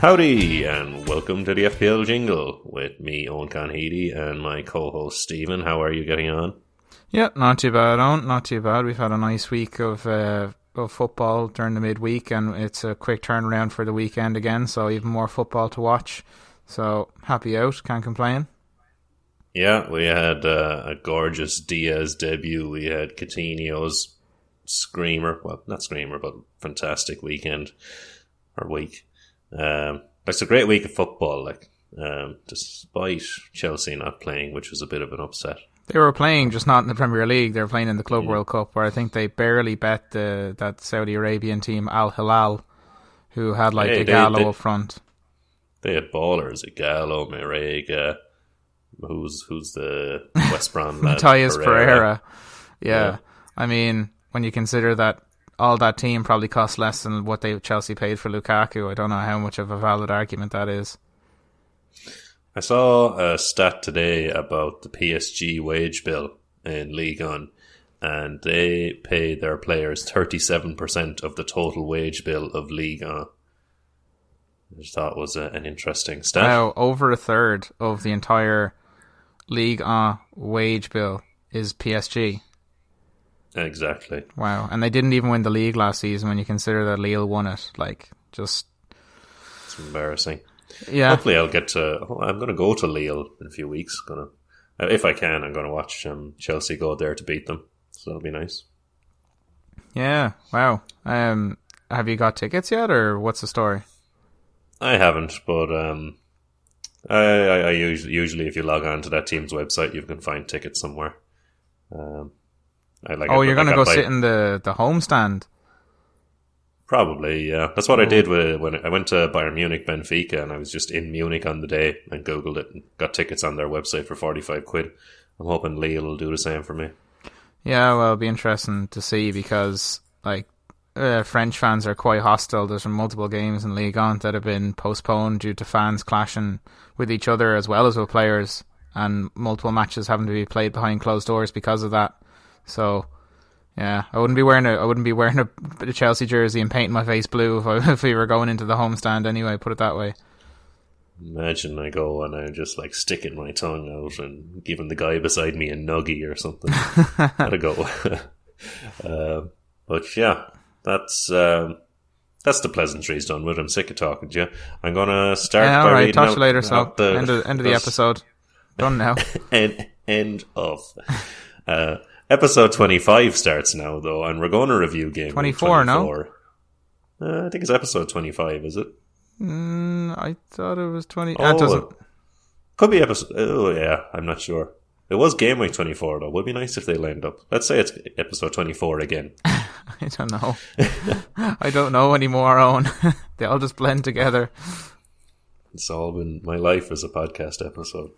Howdy, and welcome to the FPL Jingle with me, Eoin Conheedy, and my co-host Stephen. How are you getting on? Yeah, not too bad, Eoin. Not too bad. We've had a nice week of uh, of football during the midweek, and it's a quick turnaround for the weekend again. So even more football to watch. So happy out. Can't complain. Yeah, we had uh, a gorgeous Diaz debut. We had Coutinho's screamer. Well, not screamer, but fantastic weekend or week. Um, it's a great week of football, like um, despite Chelsea not playing, which was a bit of an upset. They were playing, just not in the Premier League. They were playing in the Club World Cup, where I think they barely bet the, that Saudi Arabian team Al Hilal, who had like Hey, Ighalo they- up front. They had ballers: Ighalo, Marega, who's who's the West Brom lad, Matheus Pereira. Yeah. Yeah. I mean, when you consider that all that team probably cost less than what they Chelsea paid for Lukaku, I don't know how much of a valid argument that is. I saw a stat today about the PSG wage bill in Ligue 1, and they pay their players 37% of the total wage bill of Ligue 1. I just thought was a, an interesting stat. Now, over a third of the entire League uh, wage bill is PSG. Exactly. Wow. And they didn't even win the league last season when you consider that Lille won it. Like, just, It's embarrassing. yeah. Hopefully, I'll get to. oh, I'm going to go to Lille in a few weeks. Gonna, uh, if I can, I'm going to watch um, Chelsea go there to beat them. So that'll be nice. Yeah. Wow. Um, have you got tickets yet, or what's the story? I haven't, but um, I, I, I usually, usually if you log on to that team's website, you can find tickets somewhere. Um, I like. Oh, I- you're going to I go sit in the, the home stand. Probably, yeah. That's what I Oh. did with, when I went to Bayern Munich, Benfica, and I was just in Munich on the day and googled it and got tickets on their website for forty five quid. I'm hoping Lille will do the same for me. Yeah, well, it'll be interesting to see because like uh, French fans are quite hostile. There's been multiple games in Ligue 1 that have been postponed due to fans clashing with each other as well as with players, and multiple matches having to be played behind closed doors because of that. So, yeah, I wouldn't be wearing a I wouldn't be wearing a, a Chelsea jersey and painting my face blue if I, if we were going into the homestand anyway. Put it that way. Imagine I go and I'm just like sticking my tongue out and giving the guy beside me a nuggy or something. Gotta go. um, but yeah, that's um, that's the pleasantries done with. I'm sick of talking to you. I'm gonna start. Yeah, by all right. Talk to you later. So, the, end of end of the episode. Done now. End, end of. Uh, episode 25 starts now, though, and we're going to review game week 24, no? Uh, I think it's episode 25, is it? Mm, I thought it was twenty. Oh, ah, it doesn't. Could be episode. Oh, yeah, I'm not sure. It was game week 24, though. Would be nice if they lined up. Let's say it's episode 24 again. I don't know. I don't know anymore, Eoin. they all just blend together. It's all been my life as a podcast episode.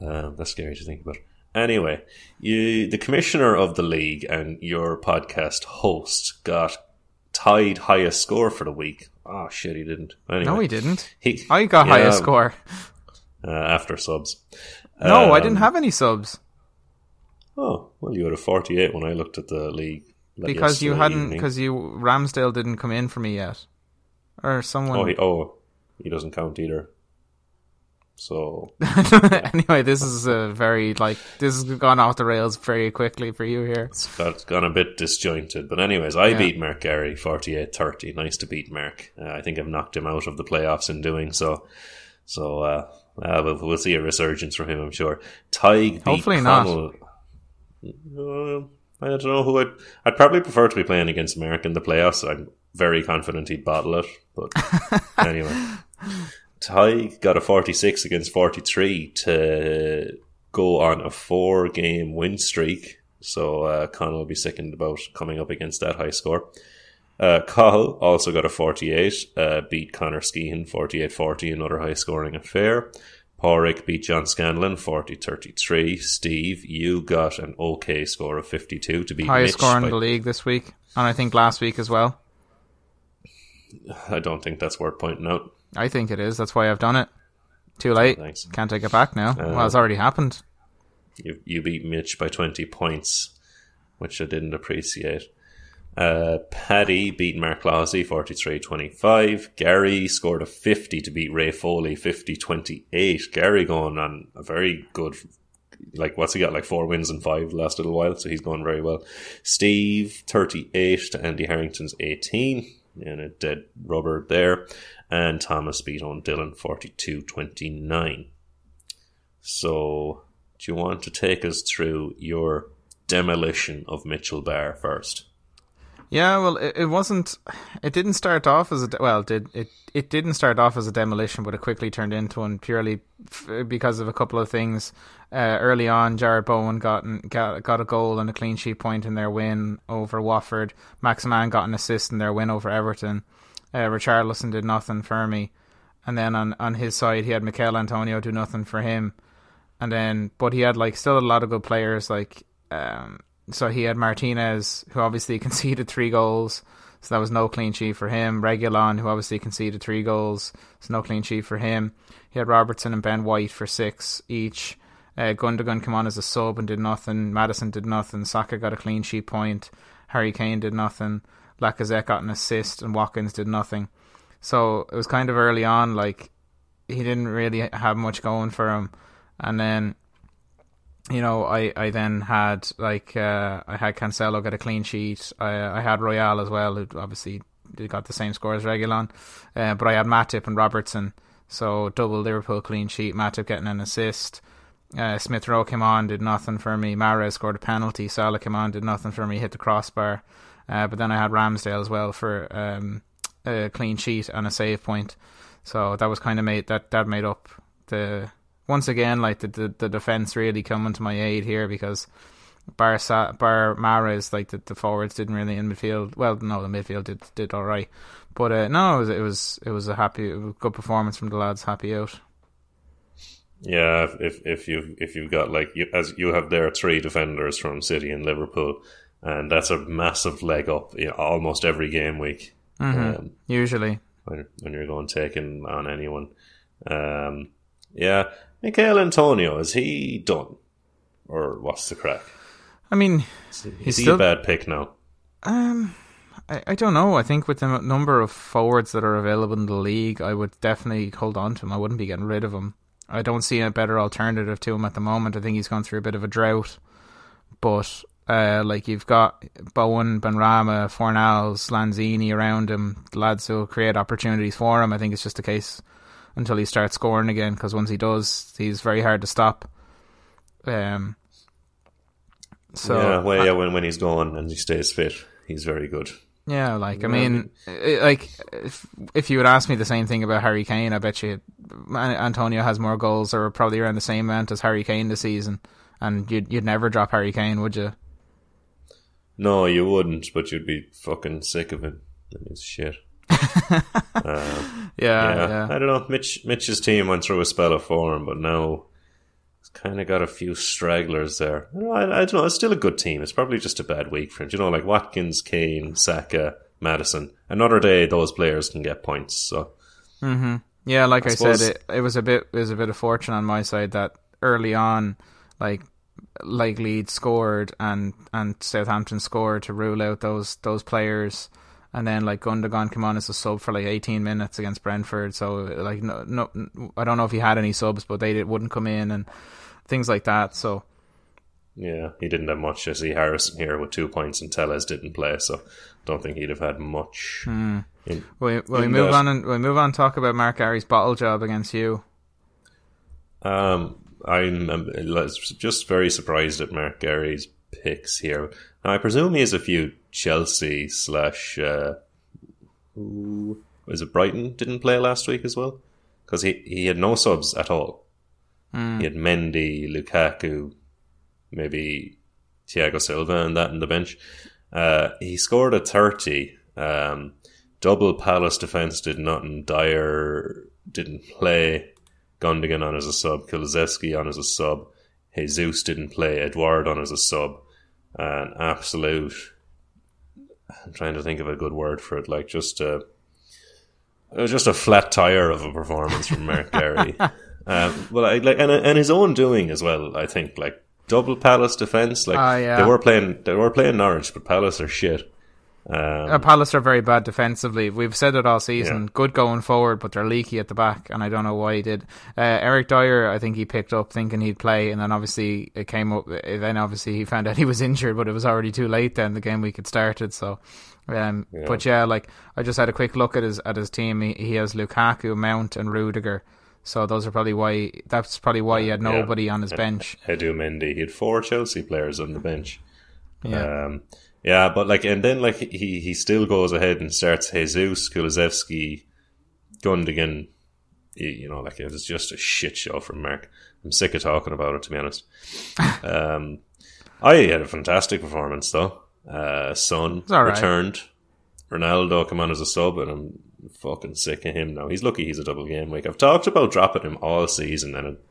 Um, that's scary to think about. Anyway, you, the commissioner of the league and your podcast host got tied highest score for the week. Oh shit, he didn't. Anyway, No, he didn't. He, I got Yeah, highest score. uh, after subs. No, I Um, didn't have any subs Oh well, you had a forty-eight when I looked at the league like, because you hadn't because you Ramsdale didn't come in for me yet, or someone. Oh, he, oh, he doesn't count either. So anyway, this is a very like this has gone off the rails very quickly for you here. it's got gone a bit disjointed. But anyways, I Yeah. beat Mark Gary 48-30. Nice to beat Mark. Uh, I think I've knocked him out of the playoffs in doing so. So uh, uh, we'll, we'll see a resurgence from him, I'm sure. Tig Hopefully not. Connell. Uh, I don't know who I'd. I'd probably prefer to be playing against Mark in the playoffs. I'm very confident he'd bottle it. But anyway, Tig got a 46 against 43 to go on a four game win streak. So uh, Connell will be sickened about coming up against that high score. Uh, Cahill also got a 48, uh, beat Connor Skehan 48 40, another high scoring affair. Porrick beat John Scanlon 40 33. Steve, you got an okay score of 52 to beat Highest Mitch. score in by- the league this week, and I think last week as well. I don't think that's worth pointing out. I think it is. That's why I've done it. Too late. Thanks. Can't take it back now. Uh, well, it's already happened. You, you beat Mitch by 20 points, which I didn't appreciate. Uh, Paddy beat Mark Lawsey 43-25. Gary scored a 50 to beat Ray Foley 50-28. Gary going on a very good like what's he got like four wins and five the last little while so he's going very well steve 38 to andy harrington's 18 and a dead rubber there. And thomas beat on dylan 42-29 so do you want to take us through your demolition of mitchell bar first yeah, well, it, it wasn't. It didn't start off as a well. Did it? It didn't start off as a demolition, but it quickly turned into one purely f- because of a couple of things. Uh, early on, Jarrod Bowen got, got got a goal and a clean sheet point in their win over Watford. Maximin got an assist in their win over Everton. Uh, Richarlison did nothing for me, and then on on his side, he had Michail Antonio do nothing for him, and then but he had like still a lot of good players like. Um, so he had Martinez, who obviously conceded three goals, so that was no clean sheet for him. Reguilon, who obviously conceded three goals, so no clean sheet for him. He had Robertson and Ben White for six each. Uh, Gundogan came on as a sub and did nothing. Maddison did nothing. Saka got a clean sheet point. Harry Kane did nothing. Lacazette got an assist, and Watkins did nothing. So it was kind of early on, like he didn't really have much going for him. And then you know, I, I then had like uh, I had Cancelo get a clean sheet. I I had Royal as well, who obviously got the same score as Reguilon. Uh, but I had Matip and Robertson, so double Liverpool clean sheet. Matip getting an assist. Uh, Smith Rowe came on, did nothing for me. Mahrez scored a penalty. Salah came on, did nothing for me. Hit the crossbar. Uh, but then I had Ramsdale as well for um, a clean sheet and a save point. So that was kind of made that that made up the once again, like the the, the defense really coming to my aid here because Bar Bar Mahrez, like the, the forwards didn't really in midfield. Well, no, the midfield did did all right, but uh, no, it was, it was it was a happy, good performance from the lads. Happy out. Yeah, if if you if you've got like you, as you have there three defenders from City and Liverpool, and that's a massive leg up you know, almost every game week. Mm-hmm. Um, Usually, when, when you're going taking on anyone, um, yeah, Michail Antonio, is he done? Or what's the crack? I mean, is, is he still, a bad pick now? Um, I, I don't know. I think with the number of forwards that are available in the league, I would definitely hold on to him. I wouldn't be getting rid of him. I don't see a better alternative to him at the moment. I think he's gone through a bit of a drought. But uh, like you've got Bowen, Benrahma, Fornals, Lanzini around him, the lads who create opportunities for him. I think it's just a case until he starts scoring again. Because once he does, he's very hard to stop. Um. So yeah, well, yeah, when when he's gone and he stays fit, he's very good. Yeah, like I mean, like if if you would ask me the same thing about Harry Kane, I bet you Antonio has more goals or probably around the same amount as Harry Kane this season, and you'd you'd never drop Harry Kane, would you? No, you wouldn't, but you'd be fucking sick of him. He's shit. Uh, yeah, yeah, yeah, I don't know. Mitch Mitch's team went through a spell of form, but now it's kind of got a few stragglers there. I, I, I, don't know. It's still a good team. It's probably just a bad week for him. You know, like Watkins, Kane, Saka, Maddison. Another day, those players can get points. So, mm-hmm. yeah, like I, I said, it, it was a bit it was a bit of fortune on my side that early on, like like Leeds scored and and Southampton scored to rule out those those players and then like Gundogan came on as a sub for like 18 minutes against Brentford. So like no, no I don't know if he had any subs, but they wouldn't come in and things like that. So yeah, he didn't have much. I see Harrison here with two points, and Telles didn't play, so don't think he'd have had much. Hmm. In, will, we, will we move that. on and we move on? talk about Mark Gary's bottle job against you. Um, I'm, I'm just very surprised at Mark Gary's picks here. Now, I presume he has a few Chelsea slash uh, who was it Brighton didn't play last week as well because he he had no subs at all. Mm. He had Mendy, Lukaku, maybe Thiago Silva, and that in the bench. Uh, he scored a thirty. Um, double Palace defense did nothing. Dier didn't play. Gundogan on as a sub. Kulusevski on as a sub. Jesus didn't play. Edouard on as a sub. An absolute I'm trying to think of a good word for it, like just a it was just a flat tire of a performance from Mark Gary. Um, well, I, like and and his own doing as well. I think like double Palace defense. Like uh, yeah. they were playing they were playing Norwich, but Palace are shit. Um, Uh, Palace are very bad defensively. We've said it all season. Yeah. Good going forward, but they're leaky at the back, and I don't know why he did. Uh, Eric Dier, I think he picked up thinking he'd play, and then obviously it came up. Then obviously he found out he was injured, but it was already too late. Then the game week had started. So, um, Yeah. but yeah, like I just had a quick look at his at his team. He, he has Lukaku, Mount, and Rudiger. So those are probably why. That's probably why he had Yeah. nobody on his bench. Edu Mendy. He had four Chelsea players on the bench. Yeah. Um, yeah, but like, and then like he he still goes ahead and starts Jesus Kulusevski, Gundogan. You, know, like it was just a shit show from Mark. I'm sick of talking about it to be honest. um, I had a fantastic performance though. Uh, Son right. returned. Ronaldo come on as a sub, and I'm fucking sick of him now. He's lucky he's a double game week. I've talked about dropping him all season, and it,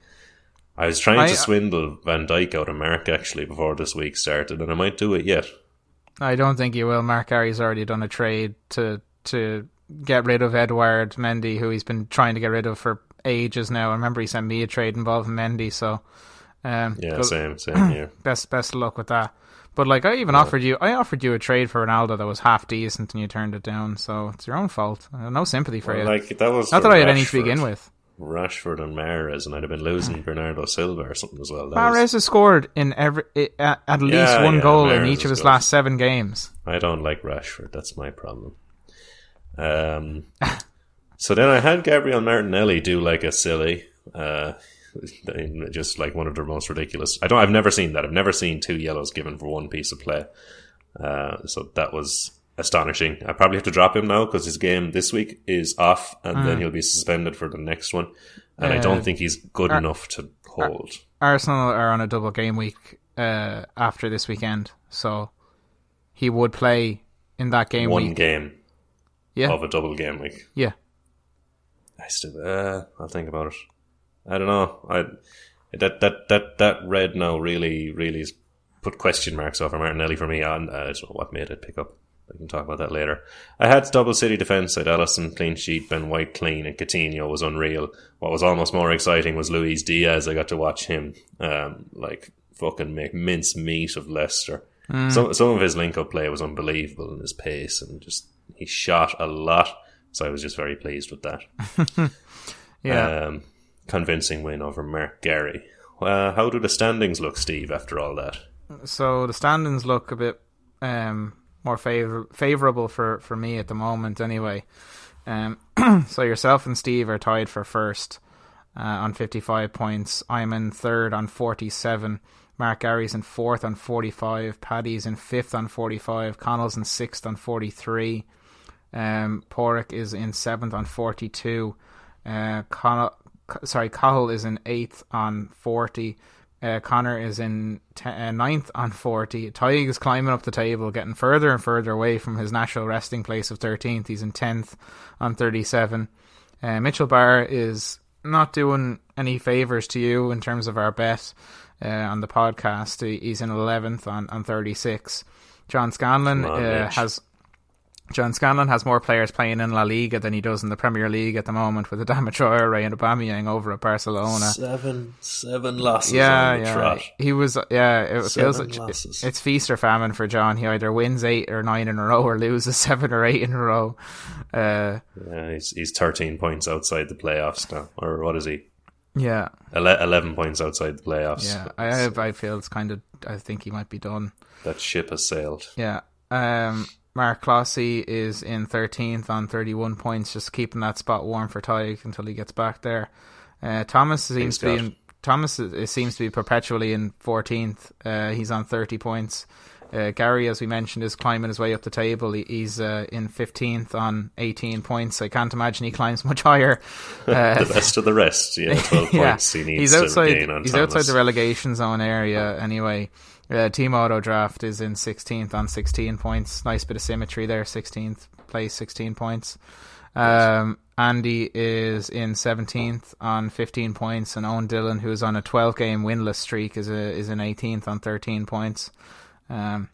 I was trying I- to swindle Van Dijk out of Mark actually before this week started, and I might do it yet. I don't think you will. Mark Harry's already done a trade to to get rid of Edouard Mendy, who he's been trying to get rid of for ages now. I remember he sent me a trade involving Mendy, so um, Yeah, good- same, same here. best best of luck with that. But like I even offered you, I offered you a trade for Ronaldo that was half decent, and you turned it down. So it's your own fault. No sympathy for you. like that was Not that I had any to begin with. Rashford and Mahrez, and I'd have been losing Bernardo Silva or something as well. That was- has scored in every at, at least Yeah, one yeah, goal in each of his good. last seven games. I don't like Rashford. That's my problem. Um, so then I had Gabriel Martinelli do like a silly, uh, just like one of the most ridiculous. I don't. I've never seen that. I've never seen two yellows given for one piece of play. Uh, so that was astonishing. I probably have to drop him now because his game this week is off, and then he'll be suspended for the next one. And I Uh, don't think he's good enough to hold. Arsenal are on a double game week uh, after this weekend, so he would play in that game one week. game Yeah, of a double game week. yeah. I still, uh, I'll think about it. I don't know. I that that that that red now really really has put question marks over Martinelli for me. On I don't know what made it pick up. I can talk about that later. I had double City defense. I had Alisson clean sheet, Ben White clean, and Coutinho was unreal. What was almost more exciting was Luis Diaz. I got to watch him, um, like fucking make mince meat of Leicester. Some some of his link up play was unbelievable, and his pace, and just he shot a lot. So I was just very pleased with that. Yeah. Um, convincing win over Mark Gary. Uh, how do the standings look, Steve, after all that? so the standings look a bit um, more favor- favorable for, for me at the moment, anyway. Um, so yourself and Steve are tied for first uh, on 55 points. I'm in third on 47. Mark Gary's in fourth on 45. Paddy's in fifth on 45. Connell's in sixth on 43. Um, Porrick is in seventh on 42. Uh, Connell, sorry, Cahill is in eighth on 40. Uh, Connor is in te- uh, ninth on 40. Tig is climbing up the table, getting further and further away from his natural resting place of 13th. He's in 10th on 37. Uh, Mitchell Barr is not doing any favours to you in terms of our bet uh, on the podcast. He's in 11th on, on 36. John Scanlon on, uh, has John Scanlon has more players playing in La Liga than he does in the Premier League at the moment with Adama Traore and Aubameyang over at Barcelona. Seven, seven losses Yeah, on the yeah. trot. He was, yeah. It feels like losses. it's feast or famine for John. He either wins eight or nine in a row, or loses seven or eight in a row. Uh, Yeah, he's, he's 13 points outside the playoffs now. Or what is he? yeah, Ele- 11 points outside the playoffs. yeah. I, I feel it's kind of. I think he might be done. That ship has sailed. Yeah. Um, Mark Clossy is in 13th on 31 points, just keeping that spot warm for Tig until he gets back there. Uh, Thomas seems to be in, Thomas is, is- seems to be perpetually in 14th. Uh, he's on 30 points. Uh, Gary, as we mentioned, is climbing his way up the table. He, he's uh, in 15th on 18 points. I can't imagine he climbs much higher. Uh, The best of the rest. Yeah, 12 yeah, points he needs he's to outside. gain on He's Thomas. outside the relegation zone area anyway. Uh, team auto draft is in 16th on 16 points. Nice bit of symmetry there. 16th place, 16 points. Um, Andy is in 17th on 15 points, and Owen Dillon, who is on a 12 game winless streak, is a, is in 18th on 13 points. Um,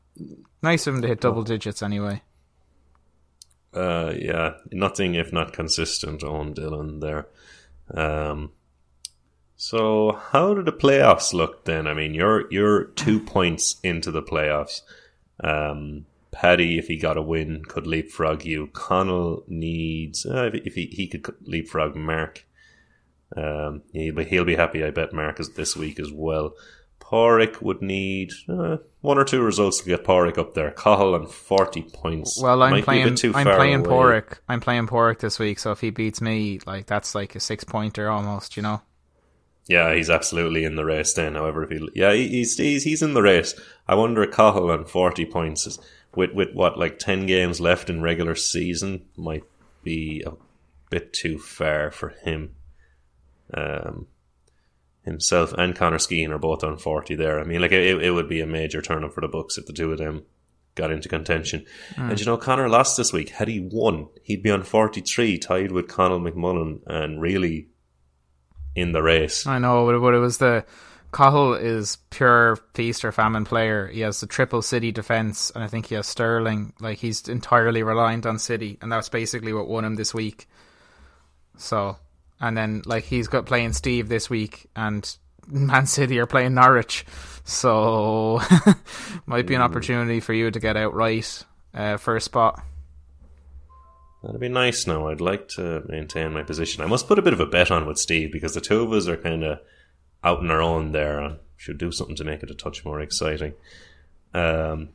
nice of him to hit double digits anyway. Uh, yeah, nothing if not consistent on Dylan there. Um, so how do the playoffs look then? I mean, you're you're two points into the playoffs. Um, Paddy, if he got a win, could leapfrog you. Connell needs uh, if he he could leapfrog Mark. Um, he'll be, he'll be happy, I bet, Mark is this week as well. Porrick would need uh, one or two results to get Porrick up there. Cahill and forty points. Well, I'm playing. I'm playing away. Porrick. I'm playing Porrick this week. So if he beats me, like that's like a six pointer almost. You know. Yeah, he's absolutely in the race then. However, if he, yeah, he's he's he's in the race. I wonder Cahill on forty points is, with with what like ten games left in regular season might be a bit too far for him. Um, himself and Connor Skeen are both on 40 there. I mean, like, it, it would be a major turn up for the Bucks if the two of them got into contention. Mm. And you know, Connor lost this week. Had he won, he'd be on 43, tied with Conall McMullen and really in the race. I know, but it was the. Cahill is pure feast or famine player. He has the triple City defense, and I think he has Sterling. Like he's entirely reliant on City, and that's basically what won him this week. So and then like he's got playing Steve this week, and Man City are playing Norwich, so might be an opportunity for you to get out right uh, for a spot. That'd be nice. Now I'd like to maintain my position. I must put a bit of a bet on with Steve because the two of us are kind of out on our own there. I should do something to make it a touch more exciting. Um,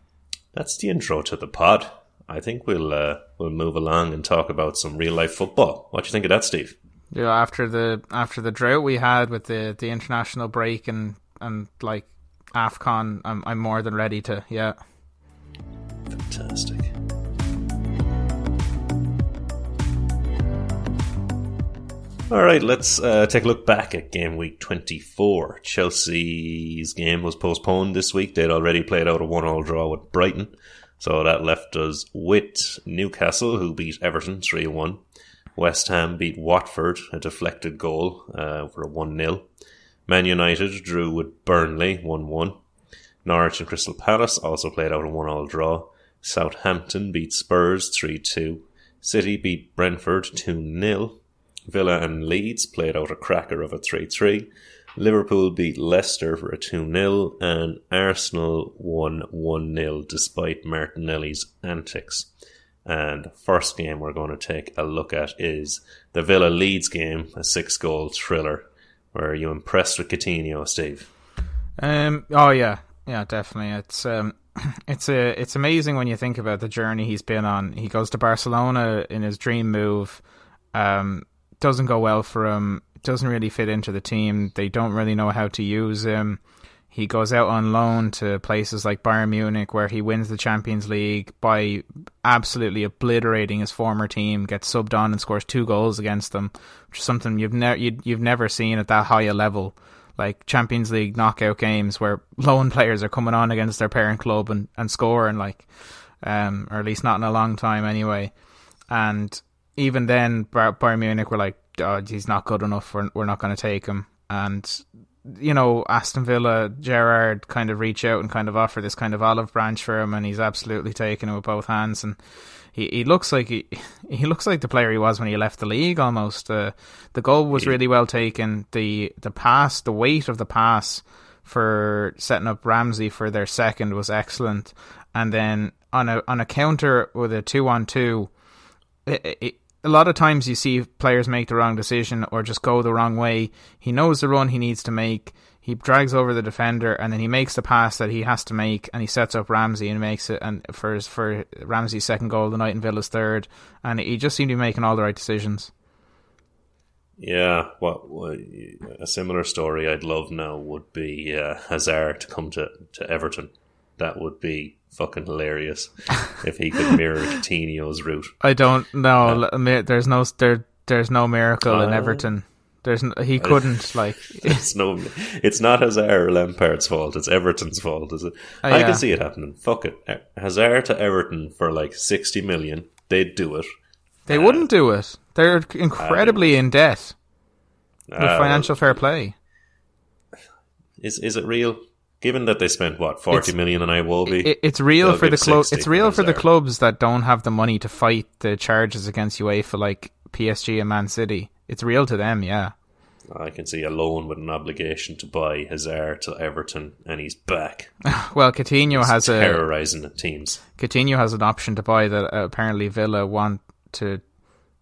that's the intro to the pod. I think we'll uh, we'll move along and talk about some real life football. What do you think of that, Steve? Yeah, after the after the drought we had with the, the international break and and like Afcon, I'm I'm more than ready to yeah. Fantastic. All right, let's uh, take a look back at game week 24. Chelsea's game was postponed this week. They'd already played out a one-all draw with Brighton. So that left us with Newcastle, who beat Everton 3 1. West Ham beat Watford, a deflected goal uh, for a 1 0. Man United drew with Burnley 1 1. Norwich and Crystal Palace also played out a 1 all draw. Southampton beat Spurs 3 2. City beat Brentford 2 0. Villa and Leeds played out a cracker of a 3 3. Liverpool beat Leicester for a 2 0. And Arsenal won 1 0 despite Martinelli's antics. And first game we're going to take a look at is the Villa Leeds game, a six goal thriller. Were you impressed with Coutinho, Steve? Um. Oh yeah, yeah, definitely. It's um, it's a it's amazing when you think about the journey he's been on. He goes to Barcelona in his dream move. Um, doesn't go well for him. Doesn't really fit into the team. They don't really know how to use him. He goes out on loan to places like Bayern Munich, where he wins the Champions League by absolutely obliterating his former team. Gets subbed on and scores two goals against them, which is something you've never you've never seen at that high a level. Like Champions League knockout games where loan players are coming on against their parent club and and scoring like, um, or at least not in a long time anyway. And even then, Bayern Munich were like, oh, he's not good enough. We're we're not going to take him. And you know, Aston Villa, Gerrard kind of reach out and kind of offer this kind of olive branch for him, and he's absolutely taken it with both hands. And he, he looks like he he looks like the player he was when he left the league. Almost, uh, the goal was really well taken. the The pass, the weight of the pass for setting up Ramsey for their second was excellent. And then on a on a counter with a two on two, it, it, a lot of times you see players make the wrong decision or just go the wrong way. He knows the run he needs to make. He drags over the defender and then he makes the pass that he has to make and he sets up Ramsey and makes it and for his, for Ramsey's second goal the night and Villa's third and he just seemed to be making all the right decisions. Yeah, what a similar story I'd love now would be uh, Hazard to come to, to Everton. That would be fucking hilarious if he could mirror Coutinho's route. I don't know. Uh, there's no there. There's no miracle uh, in Everton. There's no, he couldn't like. It's no. It's not Hazard or Lampard's fault. It's Everton's fault. Is it? Uh, I yeah. can see it happening. Fuck it. Hazard to Everton for like sixty million. They'd do it. They uh, wouldn't do it. They're incredibly in debt with uh, financial fair play. Is is it real? Given that they spent what forty it's, million on Iwobi, it, it's real for the club. It's real for the clubs that don't have the money to fight the charges against UEFA, like PSG and Man City. It's real to them, yeah. I can see a loan with an obligation to buy Hazard to Everton, and he's back. well, Coutinho he's has terrorizing a, teams. Coutinho has an option to buy that uh, apparently Villa want to.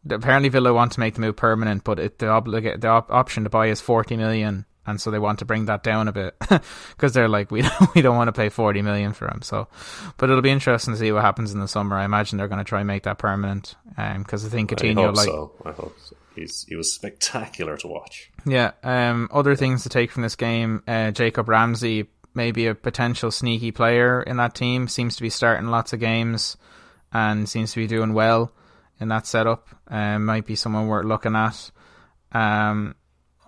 Apparently, Villa want to make the move permanent, but it, the, obliga- the op- option to buy is forty million, and so they want to bring that down a bit because they're like, we don't, we don't want to pay forty million for him. So, but it'll be interesting to see what happens in the summer. I imagine they're going to try and make that permanent, because um, I think Coutinho, I hope like, so. I hope so. He's he was spectacular to watch. Yeah. Um. Other things to take from this game: uh, Jacob Ramsey, maybe a potential sneaky player in that team, seems to be starting lots of games, and seems to be doing well in that setup. Um, might be someone worth looking at. Um.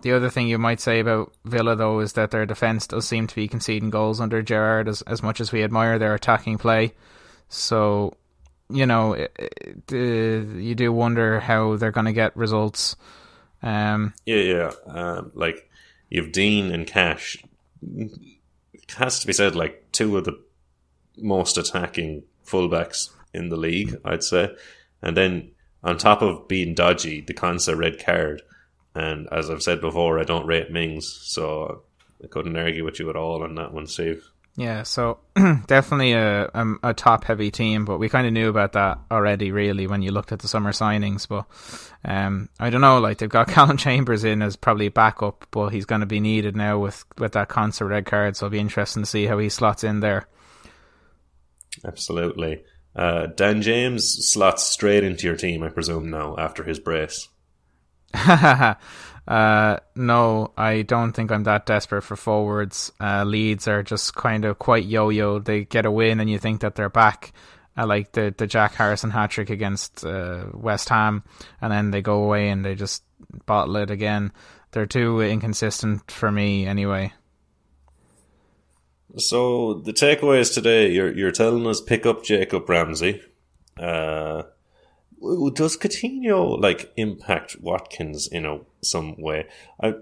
The other thing you might say about Villa, though, is that their defence does seem to be conceding goals under Gerrard as, as much as we admire their attacking play. So you know, it, it, uh, you do wonder how they're going to get results. Um, yeah, yeah. Um, like you've Digne and Cash. It has to be said, like two of the most attacking fullbacks in the league, I'd say. And then on top of being dodgy, the Konsa red card. And as I've said before, I don't rate Mings, so I couldn't argue with you at all on that one, Steve. Yeah, so definitely a, a, a top heavy team, but we kind of knew about that already, really, when you looked at the summer signings. But um, I don't know, like they've got Calum Chambers in as probably backup, but he's going to be needed now with with that Konsa red card. So it'll be interesting to see how he slots in there. Absolutely, uh, Dan James slots straight into your team, I presume now after his brace. Uh, no, I don't think I'm that desperate for forwards. Uh, Leeds are just kind of quite yo-yo. They get a win and you think that they're back. I like the the Jack Harrison hat trick against uh, West Ham, and then they go away and they just bottle it again. They're too inconsistent for me, anyway. So the takeaways today, you're you're telling us pick up Jacob Ramsey. Uh, does Coutinho like impact Watkins in a some way? I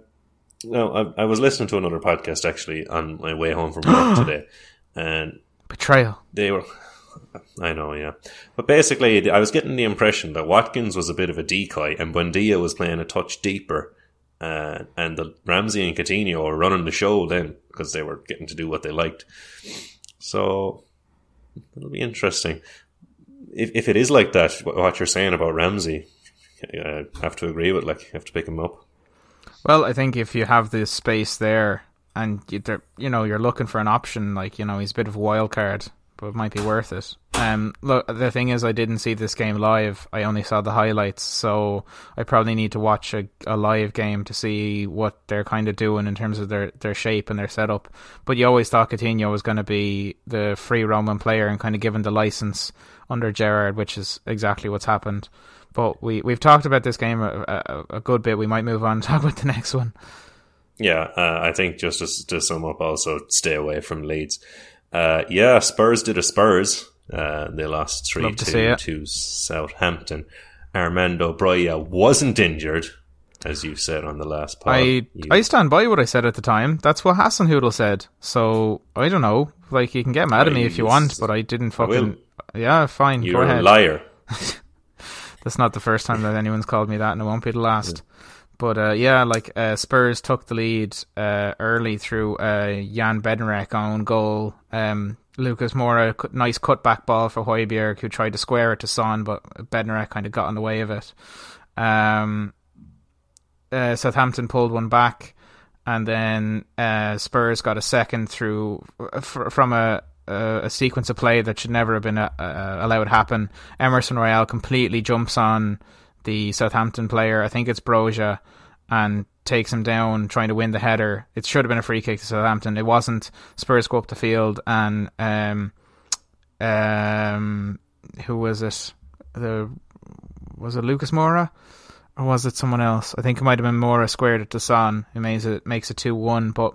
no, I, I was listening to another podcast actually on my way home from work today, and betrayal. They were, I know, yeah, but basically, I was getting the impression that Watkins was a bit of a decoy, and Buendia was playing a touch deeper, uh, and the Ramsey and Coutinho were running the show then because they were getting to do what they liked. So it'll be interesting if if it is like that, what you're saying about Ramsey, I have to agree with. Like, you have to pick him up. Well, I think if you have the space there, and you, you know you're looking for an option, like you know he's a bit of a wild card, but it might be worth it. Um, look, the thing is, I didn't see this game live. I only saw the highlights, so I probably need to watch a, a live game to see what they're kind of doing in terms of their, their shape and their setup. But you always thought Coutinho was going to be the free roaming player and kind of given the license under Gerrard, which is exactly what's happened. But we we've talked about this game a, a, a good bit. We might move on and talk about the next one. Yeah, uh, I think just to, to, sum up, also stay away from Leeds. Uh, yeah, Spurs did a Spurs. Uh, they lost three two to Southampton. Armando Broja wasn't injured, as you said on the last pod. I you... I stand by what I said at the time. That's what Hasenhüttl said. So I don't know. Like you can get mad at me if you want, but I didn't fucking. Yeah, fine. You're go ahead. a liar. That's not the first time that anyone's called me that, and it won't be the last. But uh, yeah, like uh, Spurs took the lead uh, early through uh, Jan Bednarek on goal. Um, Lucas Moura, nice cutback ball for Højbjerg, who tried to square it to Son, but Bednarek kind of got in the way of it. Um, uh, Southampton pulled one back, and then uh, Spurs got a second through from a a, a sequence of play that should never have been uh, uh, allowed to happen. Emerson Royal completely jumps on the Southampton player. I think it's Broja and takes him down trying to win the header. It should have been a free kick to Southampton. It wasn't. Spurs go up the field and um um who was it? The was it Lucas Moura? Or was it someone else? I think it might have been Moura squared it to Son, who makes it makes it two one, but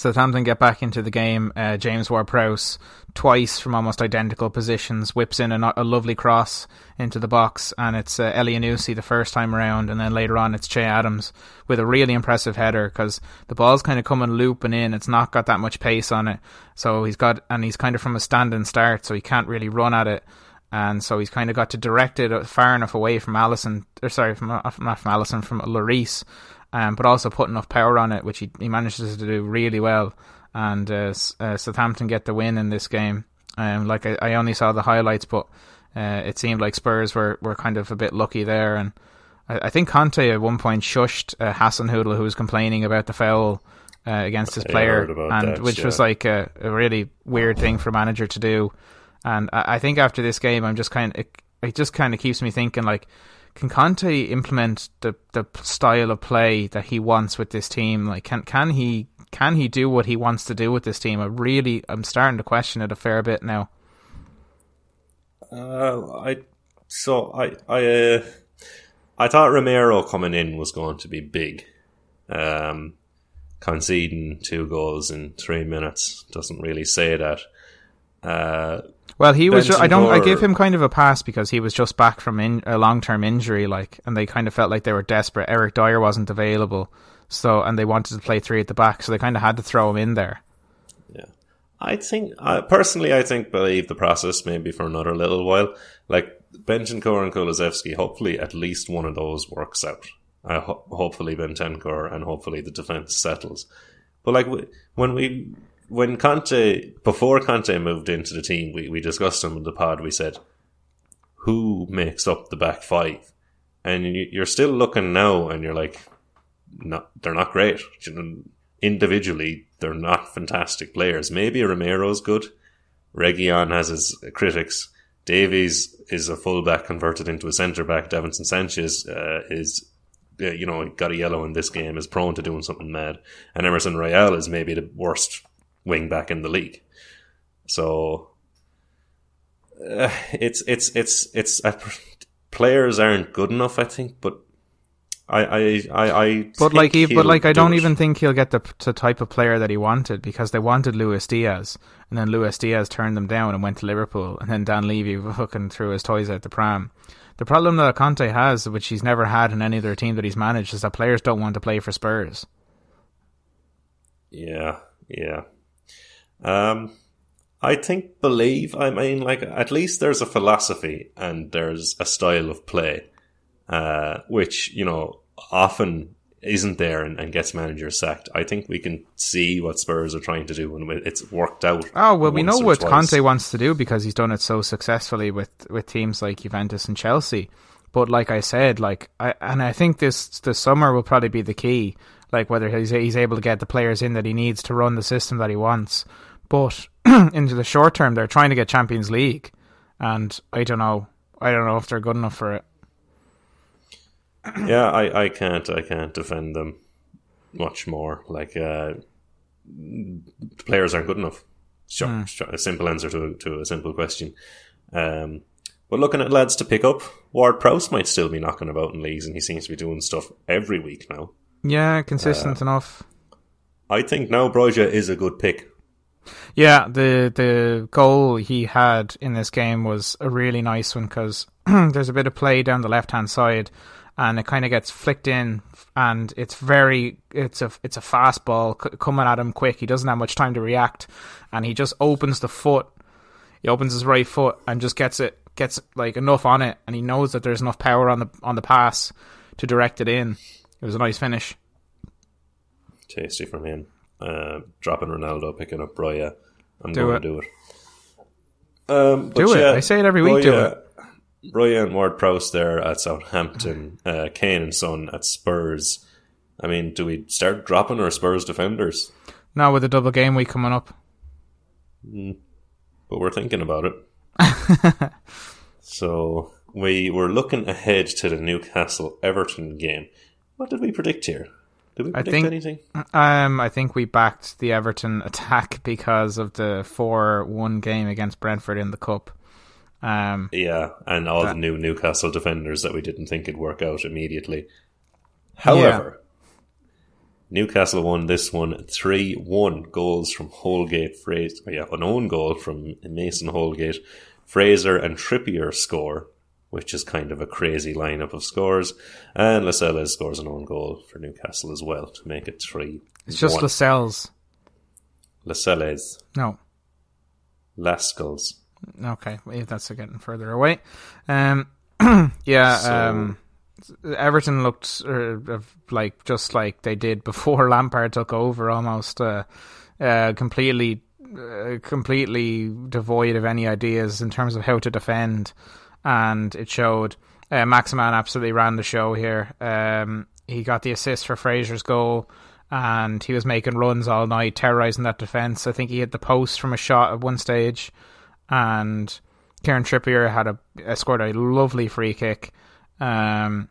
Southampton get back into the game. Uh, James Ward-Prowse twice from almost identical positions whips in a, a, lovely cross into the box, and it's uh, Elyounoussi the first time around, and then later on it's Che Adams with a really impressive header because the ball's kind of coming looping in. It's not got that much pace on it, so he's got and he's kind of from a standing start, so he can't really run at it. And so he's kind of got to direct it far enough away from Alisson, or sorry, from not from Alisson, from Lloris, um, but also put enough power on it, which he, he manages to do really well. And uh, uh, Southampton get the win in this game. Um, like I, I only saw the highlights, but uh, it seemed like Spurs were, were kind of a bit lucky there. And I, I think Conte at one point shushed uh, Hasenhüttl, who was complaining about the foul uh, against his player, and that, which yeah. was like a, a, really weird thing for a manager to do. And I, I think after this game, I'm just kind of it, it just kind of keeps me thinking like can Conte implement the the style of play that he wants with this team? Like, can can he can he do what he wants to do with this team? I really I'm starting to question it a fair bit now. Uh, I so I I uh, I thought Romero coming in was going to be big. Um, conceding two goals in three minutes doesn't really say that. Uh, well, he was. Just, I don't. I give him kind of a pass because he was just back from in, a long term injury, like, and they kind of felt like they were desperate. Eric Dier wasn't available, so and they wanted to play three at the back, so they kind of had to throw him in there. Yeah, I think uh, personally, I think believe the process maybe for another little while. Like Bentancur and Kulusevski, hopefully at least one of those works out. Uh, ho- hopefully Bentancur and hopefully the defense settles. But like when we when Conte before Conte moved into the team, we, we discussed him in the pod. We said, who makes up the back five? And you're still looking now, and you're like, not they're not great. You know, individually, they're not fantastic players. Maybe Romero's good. Reguilón has his critics. Davies is a fullback converted into a centre back. Davinson Sanchez uh, is, uh, you know, got a yellow in this game, is prone to doing something mad. And Emerson Royal is maybe the worst wing back in the league. So uh, it's it's it's it's uh, players aren't good enough, I think. But I I I, I but like but like I don't it. even think he'll get the, the type of player that he wanted because they wanted Luis Diaz, and then Luis Diaz turned them down and went to Liverpool, and then Dan Levy fucking threw his toys out the pram. The problem that Conte has, which he's never had in any other team that he's managed, is that players don't want to play for Spurs. Yeah, yeah. Um, I think believe. I mean, like at least there's a philosophy and there's a style of play, uh, which you know often isn't there and, and, gets managers sacked. I think we can see what Spurs are trying to do and it's worked out. Oh well, we know what twice. Conte wants to do because he's done it so successfully with with teams like Juventus and Chelsea. But like I said, like I and I think this the summer will probably be the key. Like whether he's he's able to get the players in that he needs to run the system that he wants. But into the short term, they're trying to get Champions League, and I don't know. I don't know if they're good enough for it. yeah, I, I can't I can't defend them much more. Like uh, the players aren't good enough. Sure, mm. a simple answer to to a simple question. Um, but looking at lads to pick up, Ward Prowse might still be knocking about in leagues, and he seems to be doing stuff every week now. Yeah, consistent uh, enough. I think now Broja is a good pick. Yeah, the the goal he had in this game was a really nice one because there's a bit of play down the left hand side, and it kind of gets flicked in, and it's very it's a it's a fast ball c- coming at him quick. He doesn't have much time to react, and he just opens the foot. He opens his right foot and just gets it gets like enough on it, and he knows that there's enough power on the on the pass to direct it in. It was a nice finish. Tasty from him uh, dropping Ronaldo, picking up Broja. I'm do going it. to do it. Um, do it. Yeah, I say it every week. Broja, do it. Broja and Ward Prowse there at Southampton, uh, Kane and Son at Spurs. I mean, do we start dropping our Spurs defenders? Now with the double game week coming up. Mm, but we're thinking about it. so we were looking ahead to the Newcastle Everton game. What did we predict here? Did we predict I think, anything? Um, I think we backed the Everton attack because of the four-one game against Brentford in the cup. Um, yeah, and all that, the new Newcastle defenders that we didn't think it would work out immediately. However, yeah. Newcastle won this one 3 1 goals from Holgate, Fraser, yeah, an own goal from Mason Holgate, Fraser and Trippier score which is kind of a crazy lineup of scores. And Lascelles scores an own goal for Newcastle as well to make it three. It's just Lascelles. Lascelles. No. Lascelles. Okay, that's getting further away. Um, yeah, so, um, Everton looked uh, like just like they did before Lampard took over, almost uh, uh, completely, uh, completely devoid of any ideas in terms of how to defend, and it showed. Uh, Maximin absolutely ran the show here. Um, he got the assist for Fraser's goal, and he was making runs all night, terrorizing that defense. I think he hit the post from a shot at one stage, and Kieran Trippier had a, a scored a lovely free kick. Um,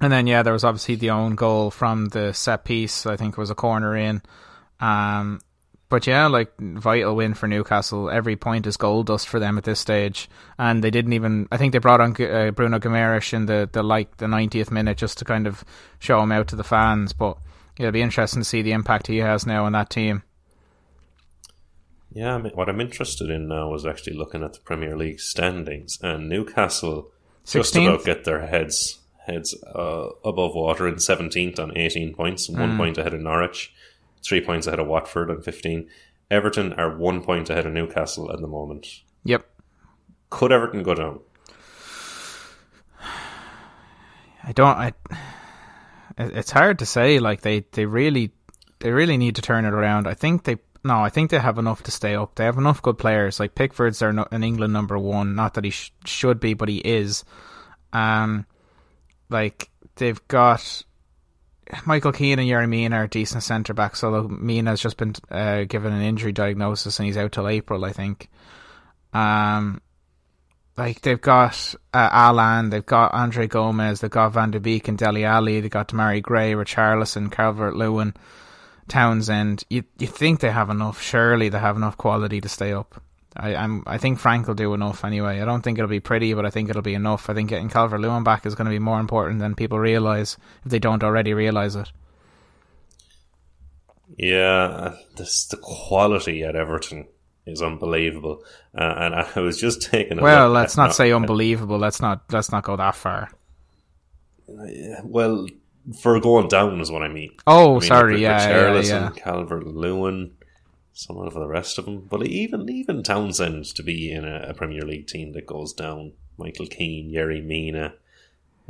and then yeah, there was obviously the own goal from the set piece. I think it was a corner in. Um, but yeah, like vital win for Newcastle. Every point is gold dust for them at this stage, and they didn't even. I think they brought on uh, Bruno Guimaraes in the the like the 90th minute just to kind of show him out to the fans. But it'll be interesting to see the impact he has now on that team. Yeah, I mean, what I'm interested in now is actually looking at the Premier League standings, and Newcastle 16th? just about get their heads heads uh, above water in 17th on 18 points, mm. one point ahead of Norwich, three points ahead of Watford on 15. Everton are one point ahead of Newcastle at the moment. Yep. Could Everton go down? I don't. I. It's hard to say. Like they, they really, they really need to turn it around. I think they no, I think they have enough to stay up. They have enough good players. Like Pickford's their in England number one. Not that he sh- should be, but he is. Um, like they've got Michael Keane and Yerry Mina are decent centre backs. Although Mina's just been uh, given an injury diagnosis and he's out till April, I think. Um, like they've got uh, Allan, they've got Andre Gomes, they've got Van de Beek and Dele Alli, they've got Demarai Gray, Richarlison, Calvert Lewin. Townsend, you you think they have enough? Surely they have enough quality to stay up. I I'm, I think Frank will do enough anyway. I don't think it'll be pretty, but I think it'll be enough. I think getting Calvert Lewin back is going to be more important than people realise if they don't already realise it. Yeah, this the quality at Everton is unbelievable, uh, and I was just taking. well, let's not, not say unbelievable. Let's not let's not go that far. Well, for going down is what I mean. Oh, I mean, sorry, yeah, yeah, yeah. Calvert Lewin, some of the rest of them, but even even Townsend to be in a, a, Premier League team that goes down. Michael Keane, Yerry Mina,